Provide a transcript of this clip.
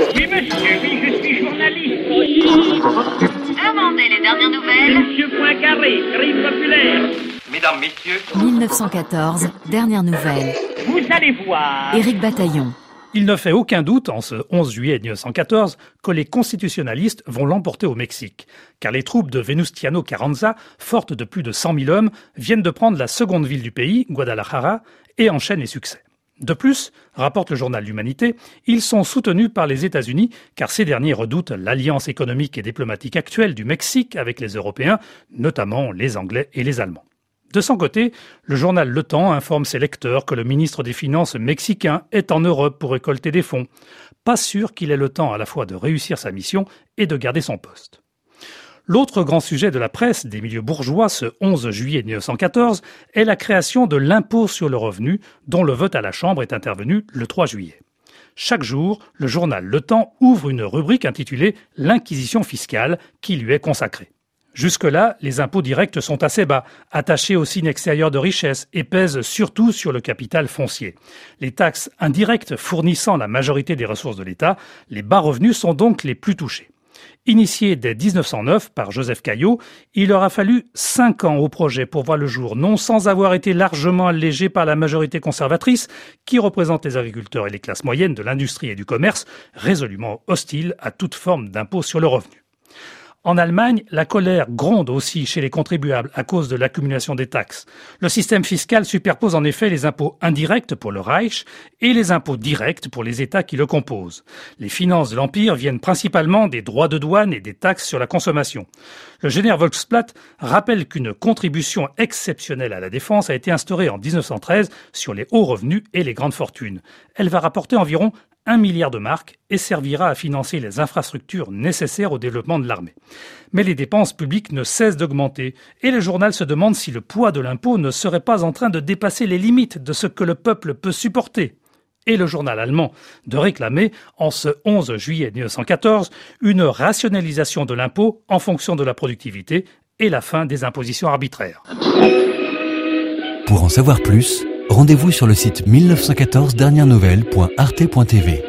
Oui, monsieur, oui, je suis journaliste. Demandez les dernières nouvelles. Monsieur Poincaré, crime populaire. Mesdames, Messieurs, 1914, dernière nouvelle. Vous allez voir. Éric Bataillon. Il ne fait aucun doute, en ce 11 juillet 1914, que les constitutionnalistes vont l'emporter au Mexique, car les troupes de Venustiano Carranza, fortes de plus de 100 000 hommes, viennent de prendre la seconde ville du pays, Guadalajara, et enchaînent les succès. De plus, rapporte le journal L'Humanité, ils sont soutenus par les États-Unis, car ces derniers redoutent l'alliance économique et diplomatique actuelle du Mexique avec les Européens, notamment les Anglais et les Allemands. De son côté, le journal Le Temps informe ses lecteurs que le ministre des Finances mexicain est en Europe pour récolter des fonds. Pas sûr qu'il ait le temps à la fois de réussir sa mission et de garder son poste. L'autre grand sujet de la presse des milieux bourgeois ce 11 juillet 1914 est la création de l'impôt sur le revenu dont le vote à la Chambre est intervenu le 3 juillet. Chaque jour, le journal Le Temps ouvre une rubrique intitulée L'Inquisition fiscale qui lui est consacrée. Jusque-là, les impôts directs sont assez bas, attachés au signe extérieur de richesse et pèsent surtout sur le capital foncier. Les taxes indirectes fournissant la majorité des ressources de l'État, les bas revenus sont donc les plus touchés. Initié dès 1909 par Joseph Caillot, il aura fallu cinq ans au projet pour voir le jour, non sans avoir été largement allégé par la majorité conservatrice qui représente les agriculteurs et les classes moyennes de l'industrie et du commerce, résolument hostiles à toute forme d'impôt sur le revenu. En Allemagne, la colère gronde aussi chez les contribuables à cause de l'accumulation des taxes. Le système fiscal superpose en effet les impôts indirects pour le Reich et les impôts directs pour les États qui le composent. Les finances de l'Empire viennent principalement des droits de douane et des taxes sur la consommation. Le général Volksblatt rappelle qu'une contribution exceptionnelle à la défense a été instaurée en 1913 sur les hauts revenus et les grandes fortunes. Elle va rapporter environ 1 milliard de marques et servira à financer les infrastructures nécessaires au développement de l'armée. Mais les dépenses publiques ne cessent d'augmenter et le journal se demande si le poids de l'impôt ne serait pas en train de dépasser les limites de ce que le peuple peut supporter. Et le journal allemand de réclamer, en ce 11 juillet 1914, une rationalisation de l'impôt en fonction de la productivité et la fin des impositions arbitraires. Pour en savoir plus, rendez-vous sur le site 1914 dernières nouvelles.arte.tv.